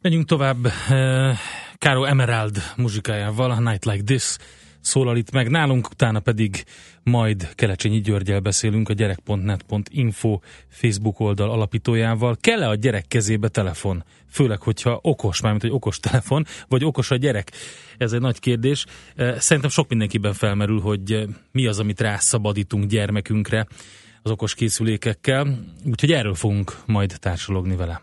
[SPEAKER 4] Megyünk tovább eh, Káro Emerald muzsikájával, a Night Like This szólal itt meg nálunk, utána pedig majd Kelecsényi Györgyel beszélünk a gyerek.net.info Facebook oldal alapítójával. Kell-e a gyerek kezébe telefon? Főleg, hogyha okos, mármint hogy okos telefon, vagy okos a gyerek? Ez egy nagy kérdés. Eh, Szerintem sok mindenkiben felmerül, hogy eh, mi az, amit rászabadítunk gyermekünkre az okos készülékekkel, úgyhogy erről fogunk majd társalogni vele.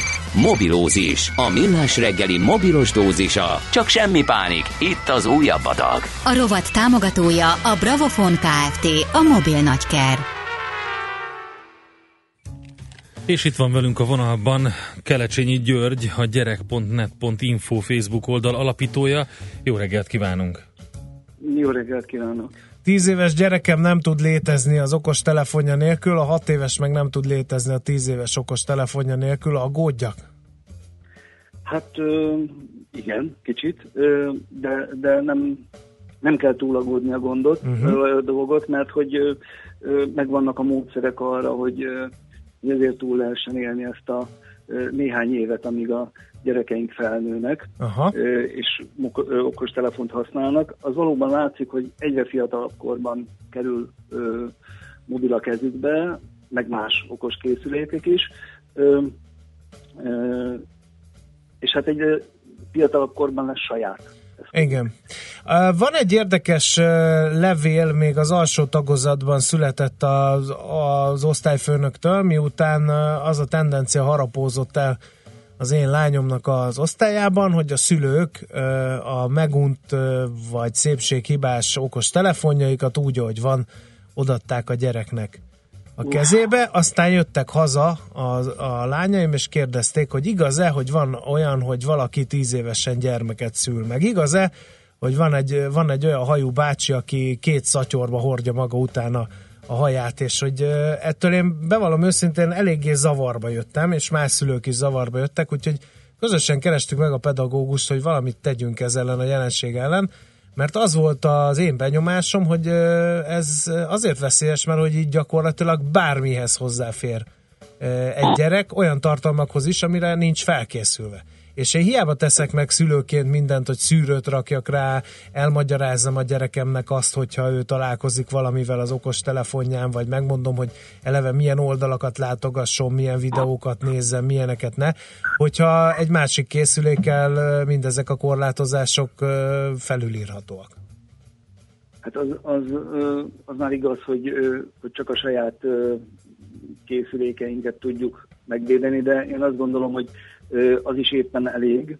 [SPEAKER 1] Mobilózis, a millás reggeli mobilos dózisa. Csak semmi pánik, itt az újabb adag.
[SPEAKER 2] A rovat támogatója a Bravofon Kft. A mobil nagyker.
[SPEAKER 4] És itt van velünk a vonalban Kelecsényi György, a gyerek.net.info Facebook oldal alapítója. Jó reggelt kívánunk!
[SPEAKER 16] Jó reggelt kívánok!
[SPEAKER 3] Tíz éves gyerekem nem tud létezni az okos telefonja nélkül, a hat éves meg nem tud létezni a tíz éves okos telefonja nélkül. Aggódjak?
[SPEAKER 16] Hát igen, kicsit, de, de nem, nem kell túlagódni a gondot, uh-huh. a dolgot, mert hogy megvannak a módszerek arra, hogy, ezért túl lehessen élni ezt a néhány évet, amíg a gyerekeink felnőnek,
[SPEAKER 3] Aha.
[SPEAKER 16] és okos telefont használnak. Az valóban látszik, hogy egyre fiatalabb korban kerül mobil a kezükbe, meg más okos készülékek is. És hát egyre fiatalabb korban lesz saját.
[SPEAKER 3] Igen. Van egy érdekes levél, még az alsó tagozatban született az, az osztályfőnöktől, miután az a tendencia harapózott el az én lányomnak az osztályában, hogy a szülők a megunt vagy szépséghibás okos telefonjaikat úgy, ahogy van, odatták a gyereknek a kezébe, aztán jöttek haza a, a lányaim, és kérdezték, hogy igaz-e, hogy van olyan, hogy valaki tíz évesen gyermeket szül, meg. Igaz-e, hogy van egy, van egy olyan hajú bácsi, aki két szatyorba hordja maga utána a haját, és hogy ettől én bevallom őszintén eléggé zavarba jöttem, és más szülők is zavarba jöttek, úgyhogy közösen kerestük meg a pedagógust, hogy valamit tegyünk ez ellen a jelenség ellen, mert az volt az én benyomásom, hogy ez azért veszélyes, mert hogy így gyakorlatilag bármihez hozzáfér egy gyerek, olyan tartalmakhoz is, amire nincs felkészülve. És én hiába teszek meg szülőként mindent, hogy szűrőt rakjak rá, elmagyarázzam a gyerekemnek azt, hogyha ő találkozik valamivel az okos telefonján, vagy megmondom, hogy eleve milyen oldalakat látogasson, milyen videókat nézzen, milyeneket ne. Hogyha egy másik készülékkel mindezek a korlátozások felülírhatóak.
[SPEAKER 16] Hát az, az, az már igaz, hogy, hogy csak a saját készülékeinket tudjuk megvédeni, de én azt gondolom, hogy az is éppen elég.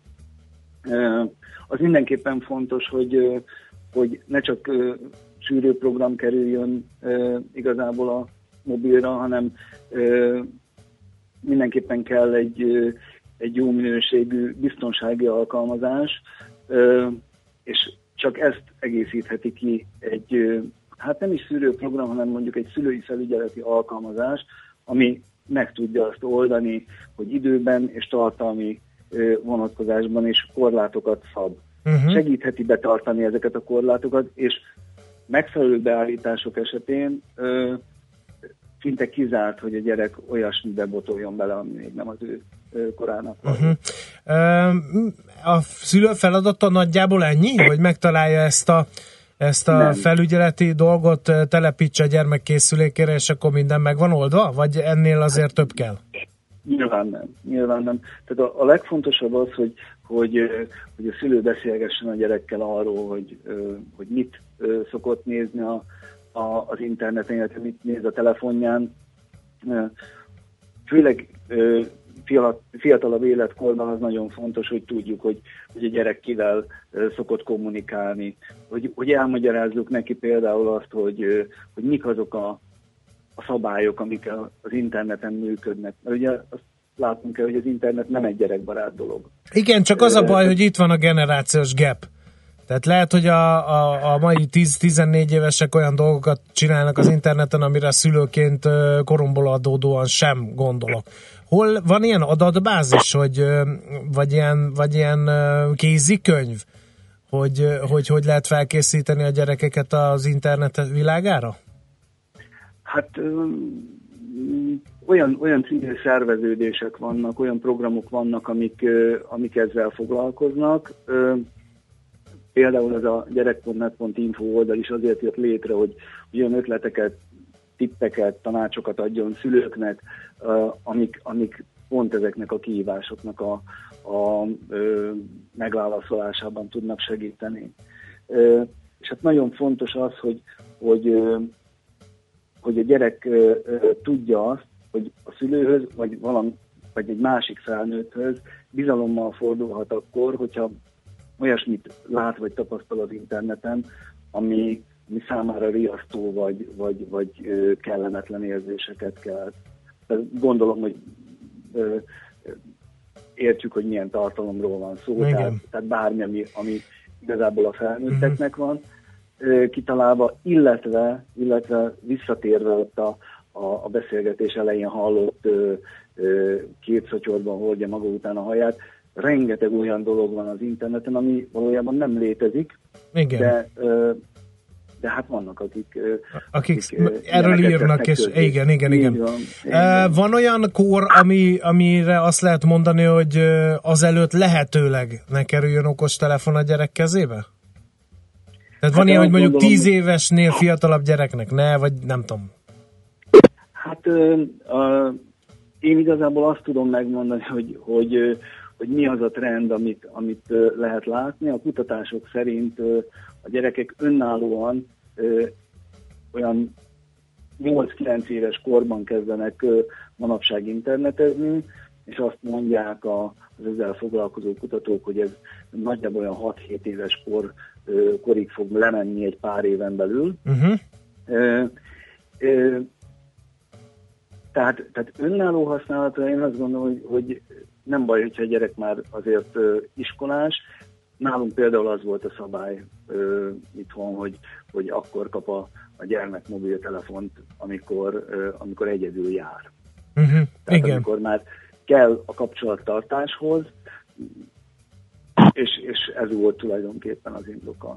[SPEAKER 16] Az mindenképpen fontos, hogy, hogy ne csak ö, sűrőprogram kerüljön igazából a mobilra, hanem mindenképpen kell egy, egy jó minőségű biztonsági alkalmazás, és csak ezt egészítheti ki egy, hát nem is szűrőprogram, hanem mondjuk egy szülői felügyeleti alkalmazás, ami meg tudja azt oldani, hogy időben és tartalmi vonatkozásban is korlátokat szab.
[SPEAKER 3] Uh-huh.
[SPEAKER 16] Segítheti betartani ezeket a korlátokat, és megfelelő beállítások esetén ö, szinte kizárt, hogy a gyerek olyasmibe botoljon bele, ami még nem az ő korának.
[SPEAKER 3] Uh-huh. A szülő feladata nagyjából ennyi, hogy megtalálja ezt a, ezt a
[SPEAKER 16] Nem.
[SPEAKER 3] felügyeleti dolgot, telepítse a gyermek készülékére, és akkor minden meg van oldva? Vagy ennél azért több kell?
[SPEAKER 16] Nyilván nem, nyilván nem. Tehát a, a legfontosabb az, hogy, hogy, hogy a szülő beszélgessen a gyerekkel arról, hogy, hogy mit szokott nézni a, a, az interneten, illetve mit néz a telefonján. Főleg fiatalabb életkorban az nagyon fontos, hogy tudjuk, hogy, hogy a gyerek kivel szokott kommunikálni, hogy, hogy elmagyarázzuk neki például azt, hogy, hogy mik azok a, a szabályok, amik az interneten működnek. Mert ugye azt látunk kell, hogy az internet nem egy gyerekbarát dolog.
[SPEAKER 3] Igen, csak az a baj, hogy itt van a generációs gap. Tehát lehet, hogy a, a, a mai 10-14 évesek olyan dolgokat csinálnak az interneten, amire szülőként koromból adódóan sem gondolok. Hol van ilyen adatbázis, hogy, vagy ilyen, vagy ilyen kézikönyv, hogy, hogy hogy lehet felkészíteni a gyerekeket az internet világára?
[SPEAKER 16] Hát olyan, olyan civil szerveződések vannak, olyan programok vannak, amik, amik ezzel foglalkoznak. Például ez a gyerek.net.info oldal is azért jött létre, hogy, jön ötleteket, tippeket, tanácsokat adjon szülőknek, amik, amik pont ezeknek a kihívásoknak a, a ö, megválaszolásában tudnak segíteni. És hát nagyon fontos az, hogy, hogy, hogy a gyerek tudja azt, hogy a szülőhöz, vagy, valami, vagy egy másik felnőtthöz bizalommal fordulhat akkor, hogyha olyasmit lát vagy tapasztal az interneten, ami, ami számára riasztó vagy, vagy, vagy kellemetlen érzéseket kelt. Gondolom, hogy értjük, hogy milyen tartalomról van szó,
[SPEAKER 3] Igen.
[SPEAKER 16] tehát, tehát bármi, ami, ami igazából a felnőtteknek van ö, kitalálva, illetve, illetve visszatérve ott a, a, a beszélgetés elején hallott ö, ö, két szatyorban hordja maga után a haját, rengeteg olyan dolog van az interneten, ami valójában nem létezik,
[SPEAKER 3] Igen.
[SPEAKER 16] de ö, de hát vannak, akik... ö,
[SPEAKER 3] Akik
[SPEAKER 16] ö,
[SPEAKER 3] erről írnak, és
[SPEAKER 16] közzé.
[SPEAKER 3] igen, igen, igen.
[SPEAKER 16] van,
[SPEAKER 3] Eh,
[SPEAKER 16] van.
[SPEAKER 3] Olyan kor, ami, amire azt lehet mondani, hogy ö, azelőtt lehetőleg ne kerüljön okos telefon a gyerek kezébe? Tehát van
[SPEAKER 16] Hát
[SPEAKER 3] ilyen, hogy mondjuk
[SPEAKER 16] gondolom,
[SPEAKER 3] 10 évesnél fiatalabb gyereknek ne, vagy nem tudom.
[SPEAKER 16] Hát ö, a, én igazából azt tudom megmondani, hogy, hogy, ö, hogy mi az a trend, amit, amit ö, lehet látni. A kutatások szerint ö, a gyerekek önállóan ö, olyan 8-9 éves korban kezdenek ö, manapság internetezni, és azt mondják a, az ezzel foglalkozó kutatók, hogy ez nagyjából olyan 6-7 éves kor, ö, korig fog lemenni egy pár éven belül.
[SPEAKER 3] Uh-huh.
[SPEAKER 16] Ö, ö, tehát, tehát önálló használatra én azt gondolom, hogy, hogy nem baj, hogyha a gyerek már azért iskolás. Nálunk például az volt a szabály ö, itthon, hogy, hogy akkor kap a, a gyermek mobiltelefont, amikor, ö, amikor egyedül jár.
[SPEAKER 3] Uh-huh.
[SPEAKER 16] Tehát
[SPEAKER 3] Igen.
[SPEAKER 16] amikor már kell a kapcsolattartáshoz, és, és ez volt tulajdonképpen az indoka.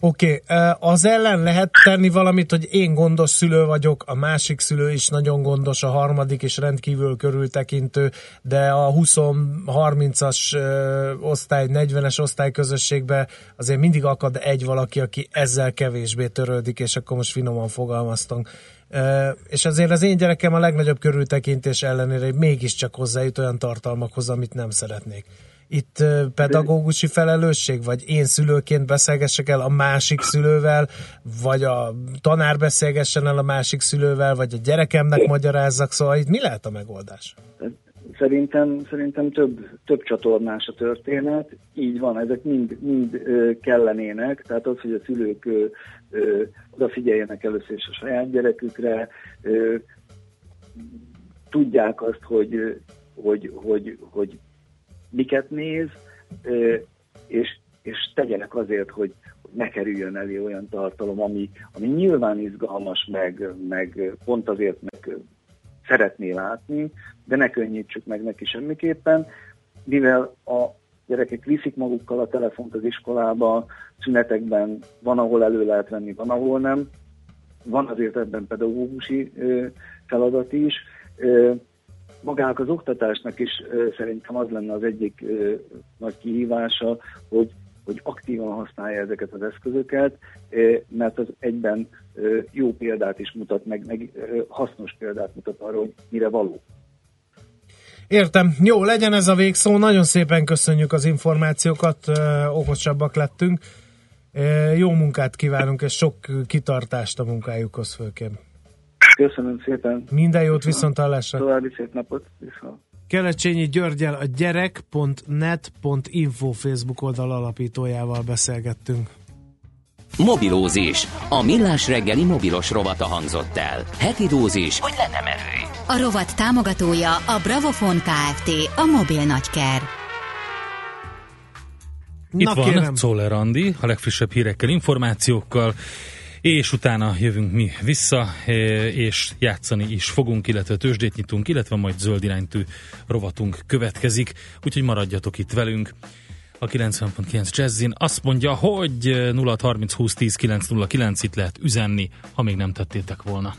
[SPEAKER 3] Oké, okay. az ellen lehet tenni valamit, hogy én gondos szülő vagyok, a másik szülő is nagyon gondos, a harmadik is rendkívül körültekintő, de a 20-30-as ö, osztály, 40-es osztály közösségben azért mindig akad egy valaki, aki ezzel kevésbé törődik, és akkor most finoman fogalmaztunk. Ö, És azért az én gyerekem a legnagyobb körültekintés ellenére mégiscsak hozzájut olyan tartalmakhoz, amit nem szeretnék itt pedagógusi felelősség, vagy én szülőként beszélgessek el a másik szülővel, vagy a tanár beszélgessen el a másik szülővel, vagy a gyerekemnek magyarázzak, szóval itt mi lehet a megoldás?
[SPEAKER 16] Szerintem, szerintem több, több csatornás a történet, így van, ezek mind, mind kellenének, tehát az, hogy a szülők odafigyeljenek először is a saját gyerekükre, tudják azt, hogy, hogy, hogy, hogy miket néz, és, és tegyenek azért, hogy ne kerüljön elé olyan tartalom, ami, ami nyilván izgalmas, meg, meg pont azért meg szeretné látni, de ne könnyítsük meg neki semmiképpen, mivel a gyerekek viszik magukkal a telefont az iskolába, szünetekben van, ahol elő lehet venni, van, ahol nem. Van azért ebben pedagógusi feladat is. Magának az oktatásnak is szerintem az lenne az egyik nagy kihívása, hogy hogy aktívan használja ezeket az eszközöket, mert az egyben jó példát is mutat, meg, meg hasznos példát mutat arra, hogy mire való.
[SPEAKER 3] Értem. Jó, legyen ez a végszó. Nagyon szépen köszönjük az információkat, okosabbak lettünk. Jó munkát kívánunk, és sok kitartást a munkájukhoz főként.
[SPEAKER 16] Köszönöm szépen.
[SPEAKER 3] Minden jót, viszont hallásra.
[SPEAKER 16] További szép napot. Viszont.
[SPEAKER 3] Kelecsényi Györgyel a gyerek.net.info Facebook oldal alapítójával beszélgettünk.
[SPEAKER 1] Mobilózis. A millás reggeli mobilos rovata hangzott el. Heti dózis, hogy le nem erőj.
[SPEAKER 2] A rovat támogatója a Bravofon Kft. A mobil nagyker.
[SPEAKER 4] Itt
[SPEAKER 3] Na,
[SPEAKER 4] van
[SPEAKER 3] kérem.
[SPEAKER 4] Czoller Andi, a legfrissebb hírekkel, információkkal, és utána jövünk mi vissza, eh, és játszani is fogunk, illetve tőzsdét nyitunk, illetve majd zöld iránytű rovatunk következik, úgyhogy maradjatok itt velünk. A 90.9 Jazzin azt mondja, hogy 0 30 20 10 909 itt lehet üzenni, ha még nem tettétek volna.